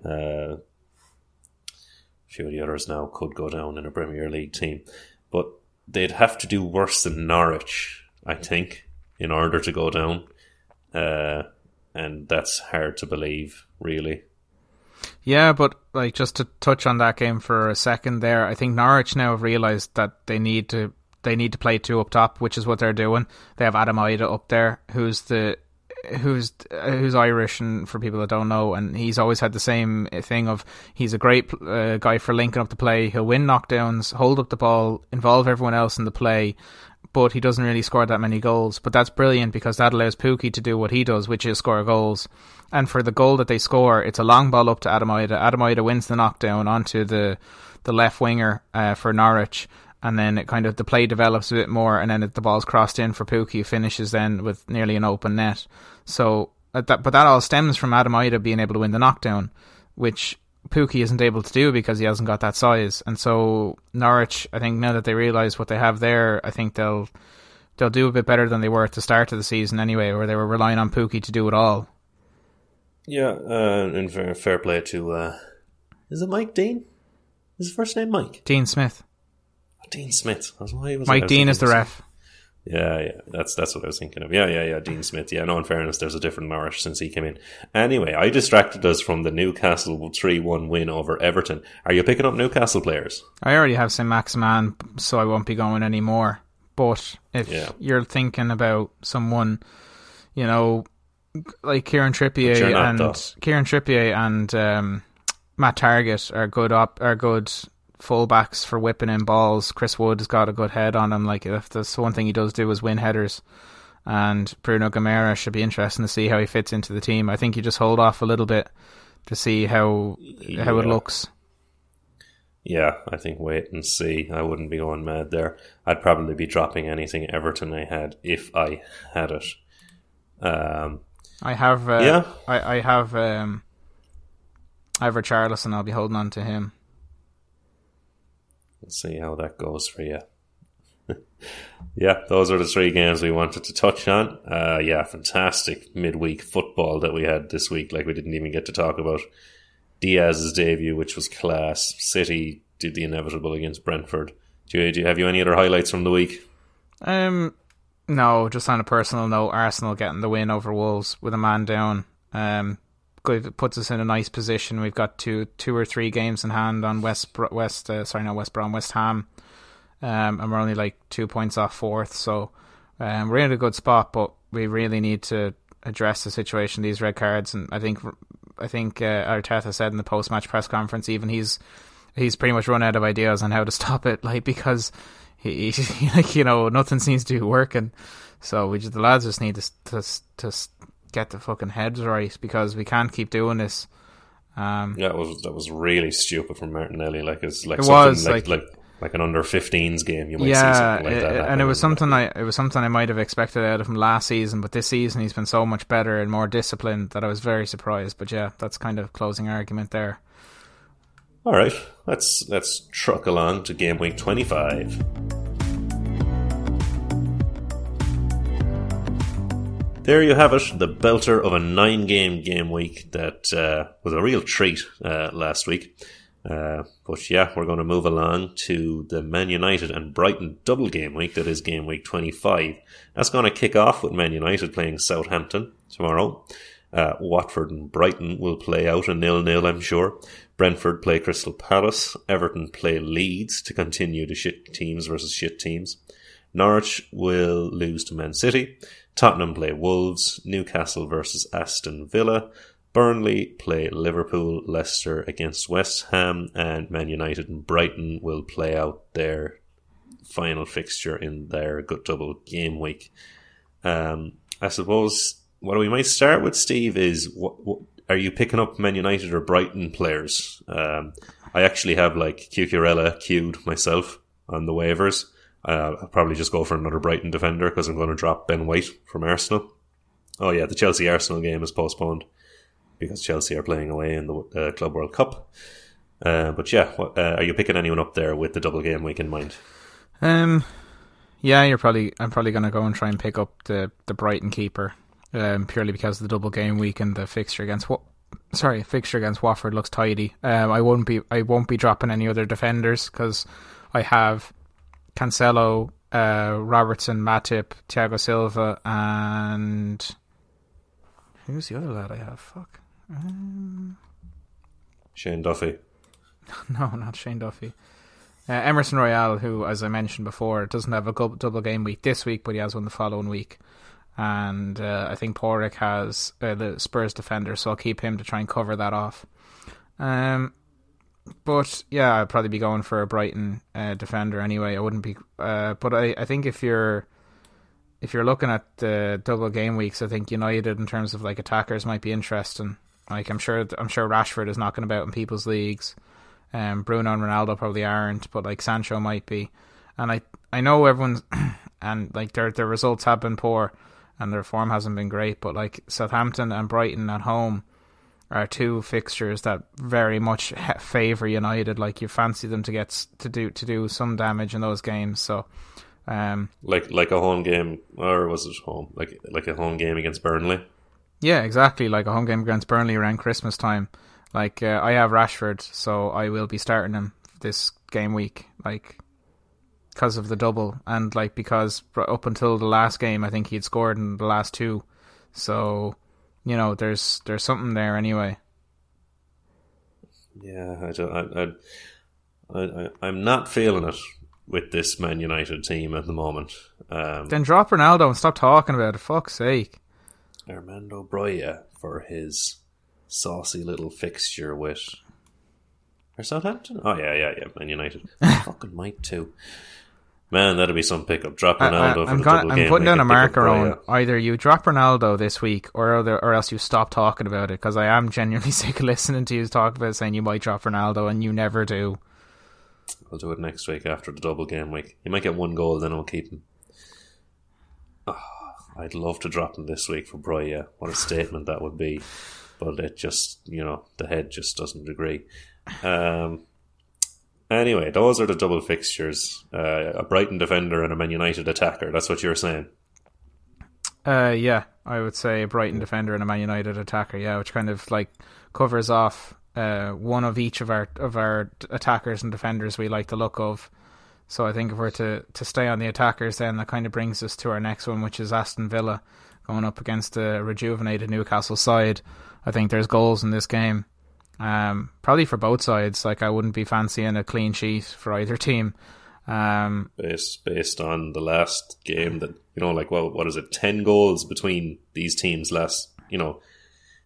uh, a few of the others now could go down in a Premier League team, but they'd have to do worse than Norwich, I think, in order to go down, uh, and that's hard to believe, really. Yeah, but like just to touch on that game for a second there, I think Norwich now have realised that they need to they need to play two up top, which is what they're doing. They have Adam Idah up there, who's the who's who's Irish, and for people that don't know, and he's always had the same thing of he's a great uh, guy for linking up the play. He'll win knockdowns, hold up the ball, involve everyone else in the play, but he doesn't really score that many goals. But that's brilliant because that allows Pukki to do what he does, which is score goals. And for the goal that they score, it's a long ball up to Adam Idah. Adam Idah wins the knockdown onto the the left winger uh, for Norwich, and then it kind of the play develops a bit more, and then the ball's crossed in for who finishes then with nearly an open net. So, that, but that all stems from Adam Idah being able to win the knockdown, which Pukki isn't able to do because he hasn't got that size. And so Norwich, I think now that they realise what they have there, I think they'll they'll do a bit better than they were at the start of the season anyway, where they were relying on Pukki to do it all. Yeah, uh, and fair, fair play to uh, is it Mike Dean? Is his first name Mike? Dean Smith. Dean Smith. Why Was Mike Dean is the ref. Yeah, yeah, that's that's what I was thinking of. Yeah, yeah, yeah. Dean Smith. Yeah, no. In fairness, there's a different Norwich since he came in. Anyway, I distracted us from the Newcastle three-one win over Everton. Are you picking up Newcastle players? I already have Saint Maximin, so I won't be going anymore. But if yeah. you're thinking about someone, you know, like Kieran Trippier and though. Kieran Trippier and um, Matt Targett are good up are good fullbacks for whipping in balls. Chris Wood has got a good head on him. Like if that's one thing he does do is win headers. And Bruno Guimaraes should be interesting to see how he fits into the team. I think you just hold off a little bit to see how yeah. how it looks. Yeah, I think wait and see. I wouldn't be going mad there. I'd probably be dropping anything Everton I had if I had it. Um, I have. Uh, yeah. I I have. Um, I have Richarlison. I'll be holding on to him. Let's see how that goes for you. yeah, those are the three games we wanted to touch on. Uh, yeah, fantastic midweek football that we had this week. Like we didn't even get to talk about Diaz's debut, which was class. City did the inevitable against Brentford. Do you, do you have you any other highlights from the week? Um, no, just on a personal note, Arsenal getting the win over Wolves with a man down. Um, puts us in a nice position. We've got two, two or three games in hand on West, West, uh, sorry, not West Brom, West Ham, um, and we're only like two points off fourth. So, um, we're in a good spot, but we really need to address the situation. These red cards, and I think, I think uh, Arteta said in the post match press conference, even he's he's pretty much run out of ideas on how to stop it. Like because he, he like you know nothing seems to be working. So we just the lads just need to to to get the fucking heads right because we can't keep doing this. Um, yeah, it was that was really stupid from Martinelli. Like it's like it was like, like, like like an under 15s game. You might yeah, see something like that. and it was something I it was something I might have expected out of him last season, but this season he's been so much better and more disciplined that I was very surprised. But yeah, that's kind of closing argument there. All right, let's let's truck along to game week 25. There you have it, the belter of a nine game game week that uh, was a real treat uh, last week. Uh, but yeah, we're going to move along to the Man United and Brighton double game week that is game week 25. That's going to kick off with Man United playing Southampton tomorrow. Uh, Watford and Brighton will play out a nil-nil, I'm sure. Brentford play Crystal Palace. Everton play Leeds to continue the shit teams versus shit teams. Norwich will lose to Man City. Tottenham play Wolves. Newcastle versus Aston Villa. Burnley play Liverpool. Leicester against West Ham. And Man United and Brighton will play out their final fixture in their good double game week. Um, I suppose what we might start with, Steve, is what, what are you picking up Man United or Brighton players? Um, I actually have like Cucurella queued myself on the waivers. Uh, I'll probably just go for another Brighton defender because I'm going to drop Ben White from Arsenal. Oh yeah, the Chelsea Arsenal game is postponed because Chelsea are playing away in the uh, Club World Cup. Uh, but yeah, what, uh, are you picking anyone up there with the double game week in mind? Um, yeah, you're probably. I'm probably going to go and try and pick up the the Brighton keeper um, purely because of the double game week and the fixture against what. Sorry, fixture against Watford looks tidy. Um, I won't be I won't be dropping any other defenders because I have Cancelo, uh, Robertson, Matip, Thiago Silva, and who's the other lad I have? Fuck. Um... Shane Duffy. No, not Shane Duffy. Uh, Emerson Royal, who, as I mentioned before, doesn't have a double game week this week, but he has one the following week and uh, I think Porrick has uh, the Spurs defender, so I'll keep him to try and cover that off. Um, but yeah, I'd probably be going for a Brighton uh, defender anyway. I wouldn't be, uh, but I, I think if you're if you're looking at the double game weeks, I think United in terms of like attackers might be interesting. Like I'm sure I'm sure Rashford is knocking about in people's leagues. Um, Bruno and Ronaldo probably aren't, but like Sancho might be. And I I know everyone's and like their their results have been poor and their form hasn't been great. But like Southampton and Brighton at home are two fixtures that very much favour United. Like you fancy them to get to do to do some damage in those games. So. Um, like like a home game, or was it home? Like like a home game against Burnley. Yeah, exactly. Like a home game against Burnley around Christmas time. Like uh, I have Rashford, so I will be starting him this game week. Like because of the double and like because up until the last game I think he'd scored in the last two so you know there's there's something there anyway yeah I don't I, I, I I'm not feeling it with this Man United team at the moment um, then drop Ronaldo and stop talking about it fuck's sake Armando Broja for his saucy little fixture with or Southampton? Oh yeah, yeah, yeah. Man United. fucking might too. Man, that'd be some pickup. Drop Ronaldo. I, am I'm putting down a marker on either you drop Ronaldo this week, or other, or else you stop talking about it. Because I am genuinely sick of listening to you talk about saying you might drop Ronaldo, and you never do. I'll do it next week after the double game week. You might get one goal, then I'll keep him. Oh, I'd love to drop him this week for Broja. What a statement that would be! But it just, you know, the head just doesn't agree. Um, Anyway, those are the double fixtures. Uh, a Brighton defender and a Man United attacker. That's what you're saying. Uh, yeah, I would say a Brighton defender and a Man United attacker. Yeah, which kind of like covers off uh, one of each of our of our attackers and defenders we like the look of. So I think if we're to, to stay on the attackers, then that kind of brings us to our next one, which is Aston Villa going up against a rejuvenated Newcastle side. I think there's goals in this game, um, probably for both sides. Like I wouldn't be fancying a clean sheet for either team. Um, based based on the last game that you know, like well, what is it? Ten goals between these teams last. You know,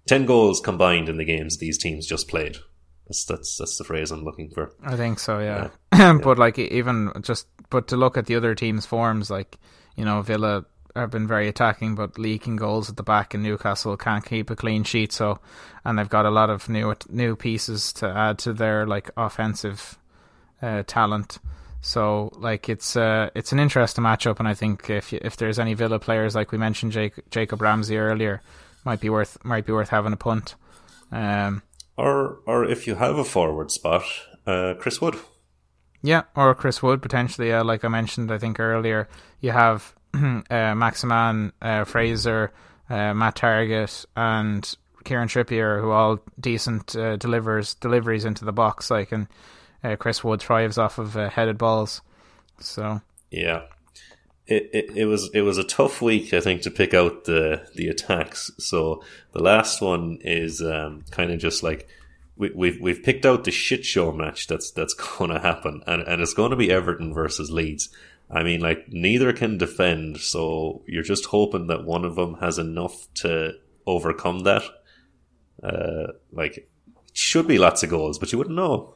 ten goals combined in the games these teams just played. That's that's that's the phrase I'm looking for. I think so, yeah. yeah. but like even just but to look at the other teams' forms, like you know, Villa have been very attacking, but leaking goals at the back, and Newcastle can't keep a clean sheet. So, and they've got a lot of new new pieces to add to their like offensive uh, talent. So like it's uh, it's an interesting matchup, and I think if if there's any Villa players like we mentioned Jake, Jacob Ramsey earlier, might be worth might be worth having a punt. Um, or or if you have a forward spot, uh, Chris Wood. Yeah, or Chris Wood potentially. Uh, like I mentioned, I think earlier, you have uh, Maximin, uh, Fraser, uh, Matt Targett, and Kieran Trippier, who all decent delivers deliveries into the box. Like and Chris Wood thrives off of headed balls. So yeah, it, it, it was it was a tough week, I think, to pick out the the attacks. So the last one is um, kind of just like we, we've we've picked out the shit show match that's that's going to happen, and and it's going to be Everton versus Leeds. I mean, like neither can defend, so you're just hoping that one of them has enough to overcome that. Uh, like should be lots of goals, but you wouldn't know.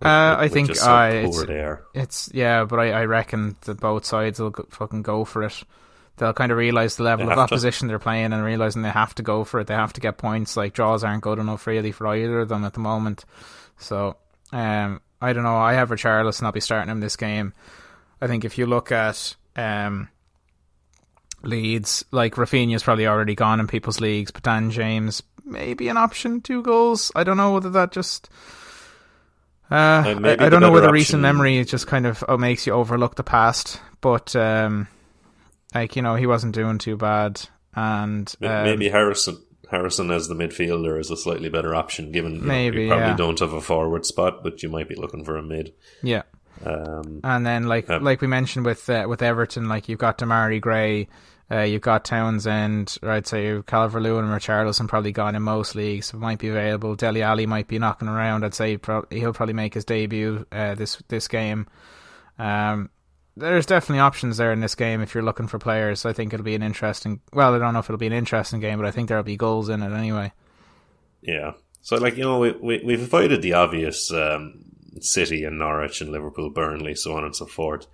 Uh, I think so uh, it's, it's, yeah, but I, I reckon that both sides will go, fucking go for it. They'll kind of realize the level of opposition to. they're playing and realizing they have to go for it. They have to get points. Like draws aren't good enough really for either of them at the moment. So um, I don't know. I have Richarlison. I'll be starting him this game. I think if you look at um, Leeds, like Raphinha's probably already gone in people's leagues, but Dan James maybe an option. Two goals. I don't know whether that just uh, I, I, don't know whether recent memory just kind of oh, makes you overlook the past, but um, like you know, he wasn't doing too bad, and um, maybe Harrison Harrison as the midfielder is a slightly better option, given maybe know, you probably yeah. don't have a forward spot, but you might be looking for a mid. Yeah. Um, and then like like we mentioned with uh, with Everton, like you've got Demarai Gray, uh, you've got Townsend, right? So Calvert Lewin and Richarlison probably gone in most leagues, so might be available. Dele Alli might be knocking around. I'd say he'll probably make his debut uh, this this game. Um, there's definitely options there in this game if you're looking for players. I think it'll be an interesting. Well, I don't know if it'll be an interesting game, but I think there'll be goals in it anyway. Yeah. So, like you know, we, we we've avoided the obvious um, City and Norwich and Liverpool, Burnley, so on and so forth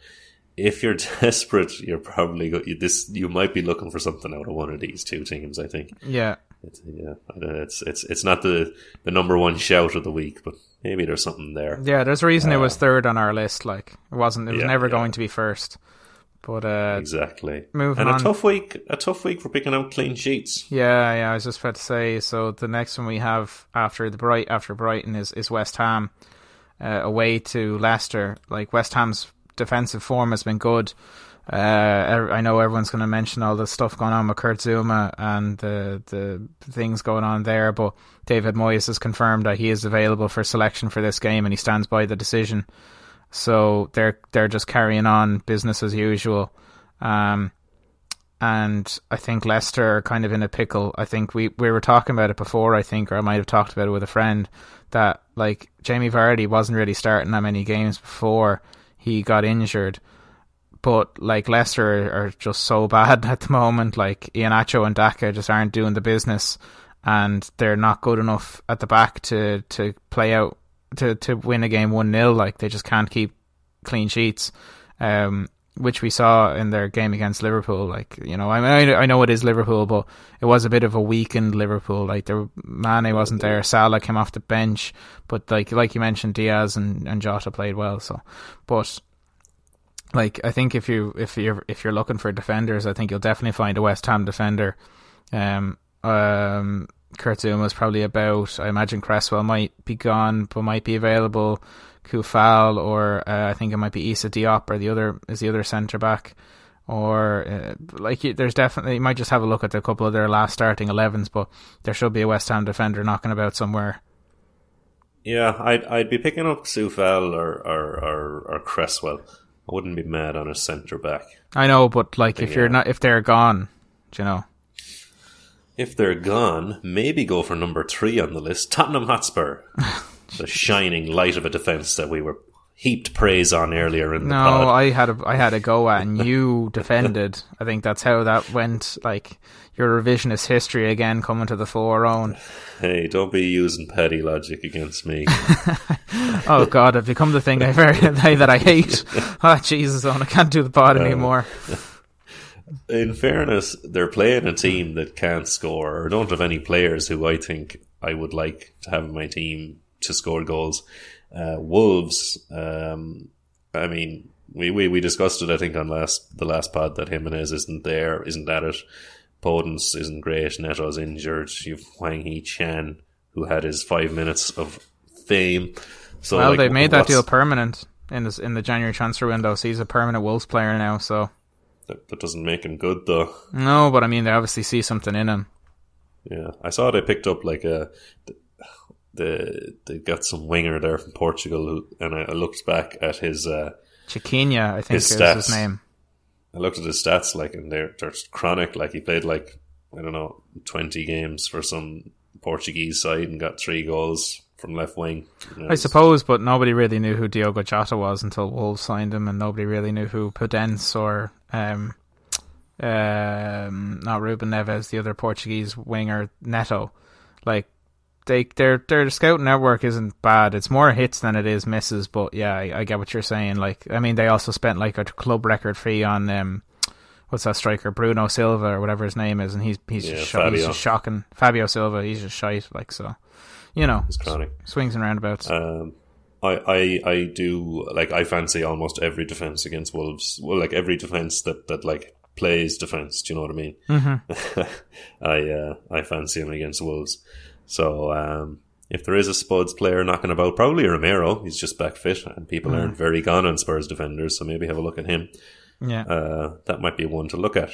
if you're desperate, you're probably go, this. You might be looking for something out of one of these two teams. I think. Yeah. It's, yeah, it's it's it's not the the number one shout of the week, but maybe there's something there. Yeah, there's a reason uh, it was uh, third on our list. Like it wasn't. It was yeah, never yeah. going to be first. But uh, exactly. Moving and on. a tough week. A tough week for picking out clean sheets. Yeah, yeah. I was just about to say. So the next one we have after the bright after Brighton is is West Ham. Uh, away to Leicester. Like West Ham's defensive form has been good. Uh, I know everyone's going to mention all the stuff going on with Kurt Zouma and the the things going on there, but David Moyes has confirmed that he is available for selection for this game, and he stands by the decision. So they're they're just carrying on business as usual. Um, and I think Leicester are kind of in a pickle. I think we, we were talking about it before, I think, or I might have talked about it with a friend, that like Jamie Vardy wasn't really starting that many games before he got injured. But like Leicester are just so bad at the moment. Like Iheanacho and Daka just aren't doing the business, and they're not good enough at the back to to play out to to win a game one 0 Like they just can't keep clean sheets. Um, which we saw in their game against Liverpool. Like you know, I mean, I know it is Liverpool, but it was a bit of a weakened Liverpool. Like there, Mane wasn't there, Salah came off the bench, but like like you mentioned, Diaz and, and Jota played well. So, but like I think if you if you're if you're looking for defenders, I think you'll definitely find a West Ham defender. Um, um, Kurt probably about. I imagine Cresswell might be gone, but might be available. Coufal or uh, I think it might be Issa Diop or the other is the other centre back or uh, like there's definitely you might just have a look at a couple of their last starting 11s but there should be a West Ham defender knocking about somewhere Yeah, I'd I'd be picking up Coufal or or, or or Cresswell. I wouldn't be mad on a centre back. I know, but like if you're not if they're gone, do you know. If they're gone, maybe go for number three on the list, Tottenham Hotspur, the shining light of a defence that we were heaped praise on earlier in the No, pod. I had a I had a go at and you defended. I think that's how that went. Like your revisionist history again coming to the fore own. Hey, don't be using petty logic against me. Oh God, I've become the thing I very that I hate. Oh Jesus, Eoin, I can't do the pod anymore. in fairness, they're playing a team that can't score or don't have any players who I think I would like to have in my team to score goals. Uh, Wolves, um, I mean, we, we, we discussed it, I think, on last the last pod that Jimenez isn't there, isn't at it. Podence isn't great. Neto's injured. You've Hwang Hee Chan, who had his five minutes of fame. So, Well, like, they made that deal permanent in this in the January transfer window. So he's a permanent Wolves player now. So That, that doesn't make him good, though. no, but I mean they obviously see something in him. Yeah, I saw they picked up like a the they got some winger there from Portugal, who, and I, I looked back at his uh, Chiquinho, I think His is stats. his name. I looked at his stats like, and they're they're chronic. Like he played like I don't know twenty games for some Portuguese side and got three goals from left wing. You know, I suppose, but nobody really knew who Diogo Jota was until Wolves signed him, and nobody really knew who Podence or um, um, not Ruben Neves, the other Portuguese winger Neto. Like they, their their scouting network isn't bad. It's more hits than it is misses. But yeah, I, I get what you're saying. Like, I mean, they also spent like a club record fee on um, what's that striker Bruno Silva or whatever his name is, and he's he's Yeah, just he's just shocking. Fabio Silva, he's just shite. Like so, you know, swings and roundabouts. Um, I, I I do like I fancy almost every defense against Wolves. Well, like every defense that that like plays defense. Do you know what I mean? Mm-hmm. I uh, I fancy him against Wolves. So um, if there is a Spuds player knocking about, probably Romero. He's just back fit, and people Mm. aren't very gone on Spurs defenders. So maybe have a look at him. yeah. Uh, that might be one to look at.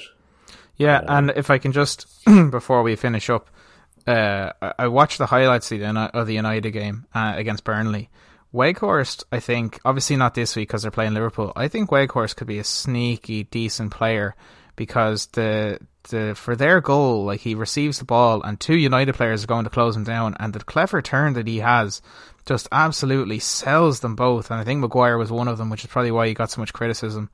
Yeah, and if I can just before we finish up, uh, I- watched the highlights of the, Uni- of the United game uh, against Burnley. Weghorst, I think, obviously not this week because they're playing Liverpool. I think Weghorst could be a sneaky, decent player because the the for their goal, like he receives the ball and two United players are going to close him down, and the clever turn that he has just absolutely sells them both. And I think Maguire was one of them, which is probably why he got so much criticism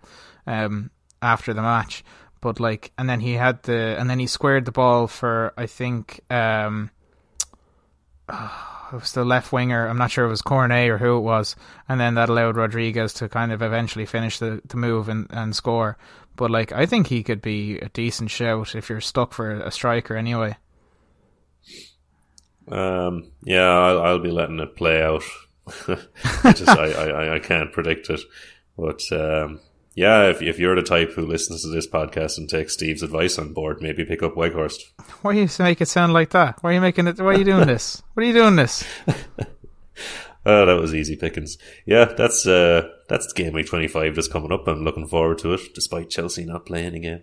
um, after the match. But like, and then he had the, and then he squared the ball for I think um, it was the left winger. I'm not sure it was Cornet or who it was, and then that allowed Rodriguez to kind of eventually finish the, the move and, and score. But like, I think he could be a decent shout if you're stuck for a striker anyway. Um, yeah, I'll, I'll be letting it play out. I just I, I, I can't predict it, but um, yeah, if if you're the type who listens to this podcast and takes Steve's advice on board, maybe pick up Weghorst. Why do you make it sound like that? Why are you making it? Why are you doing this? What are you doing this? Oh, that was easy pickings. Yeah, that's uh, that's game week twenty five that's coming up. I'm looking forward to it, despite Chelsea not playing again.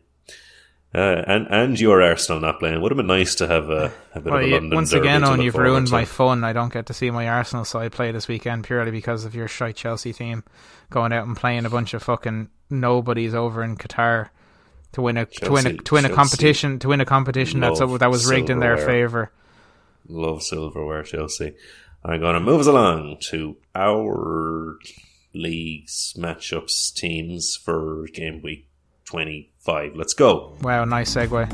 Uh, and and your Arsenal not playing. Would have been nice to have a, a bit Well, of a London once again, look you've ruined my fun. I don't get to see my Arsenal side play this weekend purely because of your shite Chelsea team going out and playing a bunch of fucking nobodies over in Qatar to win a to win a to win a competition to win a competition that's that was rigged in their favor. Love silverware, Chelsea. I'm going to move us along to our league's matchups teams for game week 25. Let's go. Wow, nice segue.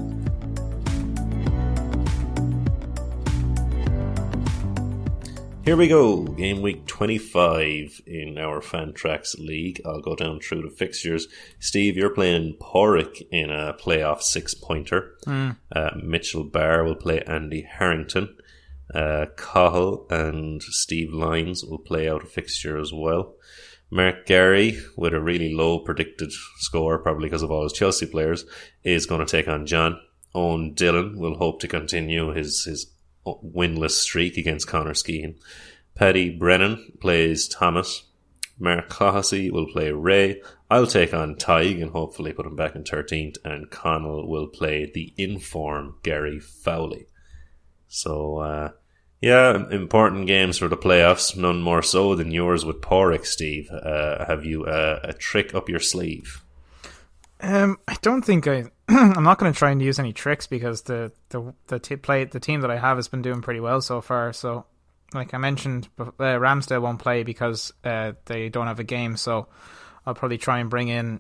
Here we go. Game week 25 in our Fantrax league. I'll go down through the fixtures. Steve, you're playing Porrick in a playoff six pointer. Uh, Mitchell Barr will play Andy Harrington. Uh, Cahill and Steve Lyons will play out a fixture as well. Mark Gary, with a really low predicted score, probably because of all his Chelsea players, is going to take on John. Owen Dillon will hope to continue his, his winless streak against Connor Skehan. Paddy Brennan plays Thomas. Mark Clohessy will play Ray. I'll take on Tig and hopefully put him back in 13th. And Connell will play the inform Gary Fowley. So, uh, Yeah, important games for the playoffs. None more so than yours with Porik, Steve. Uh, have you uh, a trick up your sleeve? Um, I don't think I. I'm not going to try and use any tricks because the the the t- play the team that I have has been doing pretty well so far. So, like I mentioned, uh, Ramsdale won't play because uh, they don't have a game. So, I'll probably try and bring in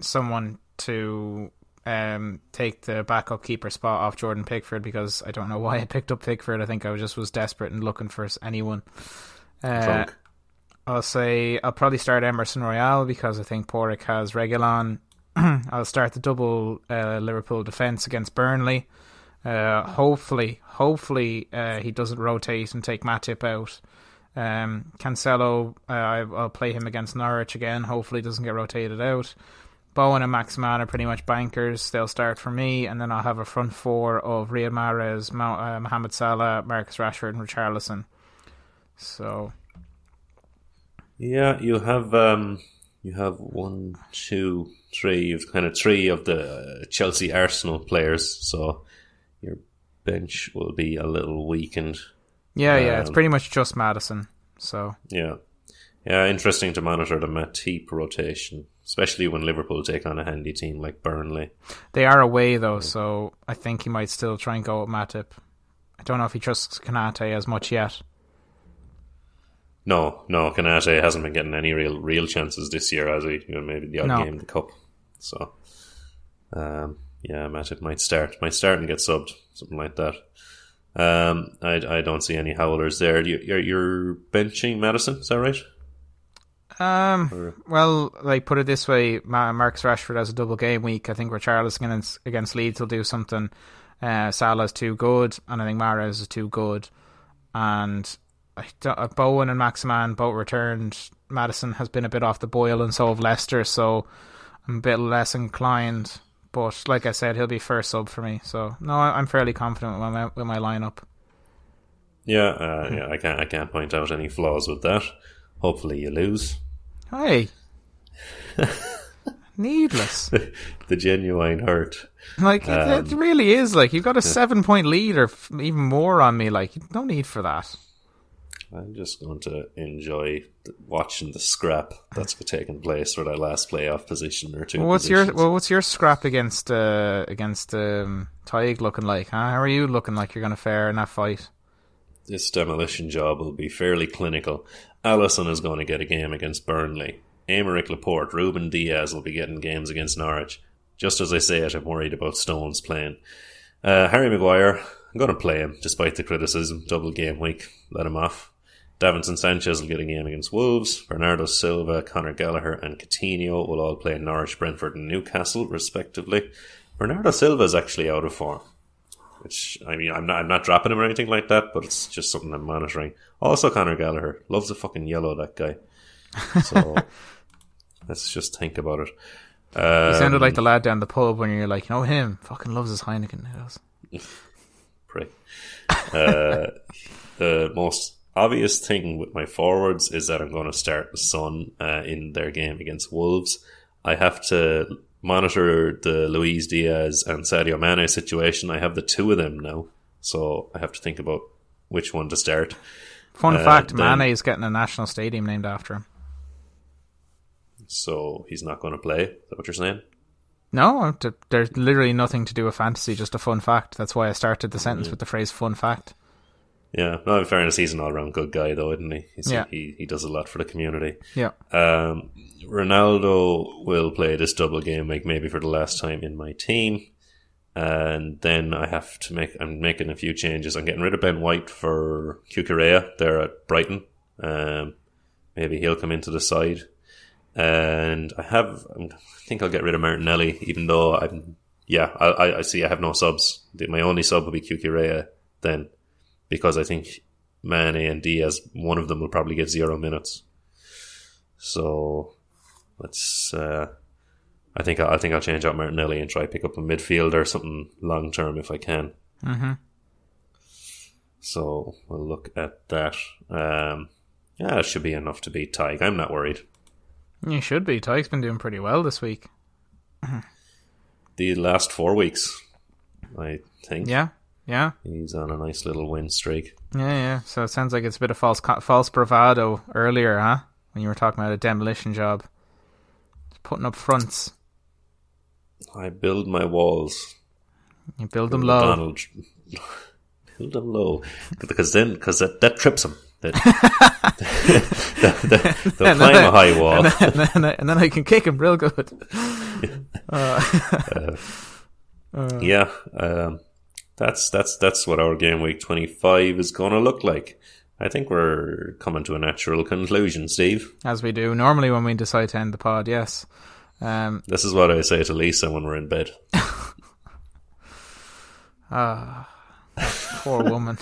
someone to um, take the backup keeper spot off Jordan Pickford because I don't know why I picked up Pickford. I think I just was desperate and looking for anyone. Uh, I'll say I'll probably start Emerson Royal because I think Porrick has Reguilon I'll start the double uh, Liverpool defence against Burnley. Uh, hopefully, hopefully uh, he doesn't rotate and take Matip out. Um, Cancelo, uh, I'll play him against Norwich again. Hopefully, doesn't get rotated out. Bowen and Maximin are pretty much bankers. They'll start for me, and then I'll have a front four of Riyad Mahrez, uh, Mohamed Salah, Marcus Rashford, and Richarlison. So, yeah, you have um, you have one, two, three. You've kind of three of the Chelsea Arsenal players, so your bench will be a little weakened. Yeah, um, yeah, it's um, pretty much just Maddison. So yeah, yeah, interesting to monitor the Matip rotation, especially when Liverpool take on a handy team like Burnley. They are away though, so I think he might still try and go with Matip. I don't know if he trusts Konate as much yet. No, no, Konate hasn't been getting any real real chances this year, has he? You know, maybe the odd no. game in the cup. So, um, yeah, Matip might start, might start and get subbed, something like that. Um, I, I don't see any howlers there. You, you're, you're benching Maddison, is that right? Um, or? well, like put it this way, Marcus Rashford has a double game week. I think Richarlison against, against Leeds will do something. Uh, Salah's too good, and I think Mahrez is too good. And uh, Bowen and Maximin both returned. Maddison has been a bit off the boil, and so have Leicester. So I'm a bit less inclined. But like I said, he'll be first sub for me. So no, I'm fairly confident with my with my lineup. Yeah, uh, yeah, I can't I can't point out any flaws with that. Hopefully, you lose. Hey, needless. the genuine hurt. Like um, it, it, um, really is. Like you've got a seven point lead or even more on me. Like no need for that. I'm just going to enjoy watching the scrap that's taking place for that last playoff position or two. Well, what's positions. your well? What's your scrap against uh, against um, Tig looking like? Huh? How are you looking like you're going to fare in that fight? This demolition job will be fairly clinical. Alisson is going to get a game against Burnley. Aymeric Laporte, Ruben Dias will be getting games against Norwich. Just as I say it, I'm worried about Stones playing. Uh, Harry Maguire, I'm going to play him despite the criticism. Double game week, let him off. Davinson Sanchez will get a game against Wolves. Bernardo Silva, Conor Gallagher, and Coutinho will all play Norwich, Brentford, and Newcastle, respectively. Bernardo Silva is actually out of form. Which I mean, I'm not I'm not dropping him or anything like that, but it's just something I'm monitoring. Also, Conor Gallagher loves the fucking yellow. That guy. So let's just think about it. Um, he sounded like the lad down the pub when you're like, you know him, fucking loves his Heineken. Prick. Uh, the most obvious thing with my forwards is that I'm going to start Son uh, in their game against Wolves. I have to monitor the Luis Diaz and Sadio Mane situation. I have the two of them now, so I have to think about which one to start. Fun uh, fact: then, Mane is getting a national stadium named after him. So he's not going to play. Is that what you're saying? No, there's literally nothing to do with fantasy. Just a fun fact. That's why I started the sentence mm-hmm. with the phrase "fun fact." Yeah, no, in fairness, he's an all round good guy, though, isn't he? He's, yeah. He, he does a lot for the community. Yeah. Um, Ronaldo will play this double game week, maybe for the last time in my team. And then I have to make, I'm making a few changes. I'm getting rid of Ben White for Cucurella there at Brighton. Um, maybe he'll come into the side. And I have, I think I'll get rid of Martinelli, even though I'm, yeah, I, I see I have no subs. My only sub will be Cucurella then because I think Mane and Diaz, one of them will probably get zero minutes. So let's. Uh, I think I think I'll change out Martinelli and try pick up a midfielder or something long term if I can. Mm-hmm. So we'll look at that. Um, yeah, it should be enough to beat Tyke. I'm not worried. You should be. Tyke's been doing pretty well this week. the last four weeks, I think. Yeah, Yeah, He's on a nice little win streak. yeah, yeah. So it sounds like it's a bit of false false bravado earlier, huh? When you were talking about a demolition job, putting up fronts. I build my walls. You build them low. Donald, build them low because then because that, that trips them. That, And then climb a high wall. and then, and then, I- and then I can kick him real good. yeah, um, that's that's that's what our game week twenty five is going to look like. I think we're coming to a natural conclusion, Steve. As we do normally when we decide to end the pod, yes. Um, This is what I say to Lisa when we're in bed. Ah, poor woman.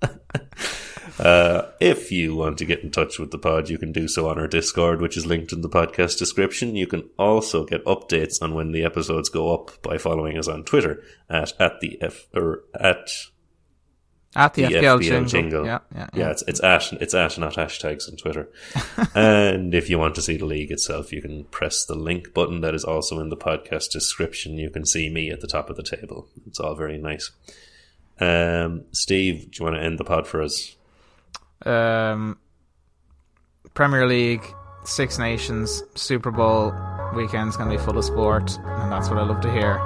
Uh, if you want to get in touch with the pod, you can do so on our Discord, which is linked in the podcast description. You can also get updates on when the episodes go up by following us on Twitter at at the f or at At the, the FPL, FPL jingle. jingle. Yeah, yeah, yeah, yeah. it's it's at it's at not hashtags on Twitter. and if you want to see the league itself, you can press the link button that is also in the podcast description. You can see me at the top of the table. It's all very nice. Um, Steve, do you want to end the pod for us? Um, Premier League, Six Nations, Super Bowl weekend's going to be full of sport, and that's what I love to hear.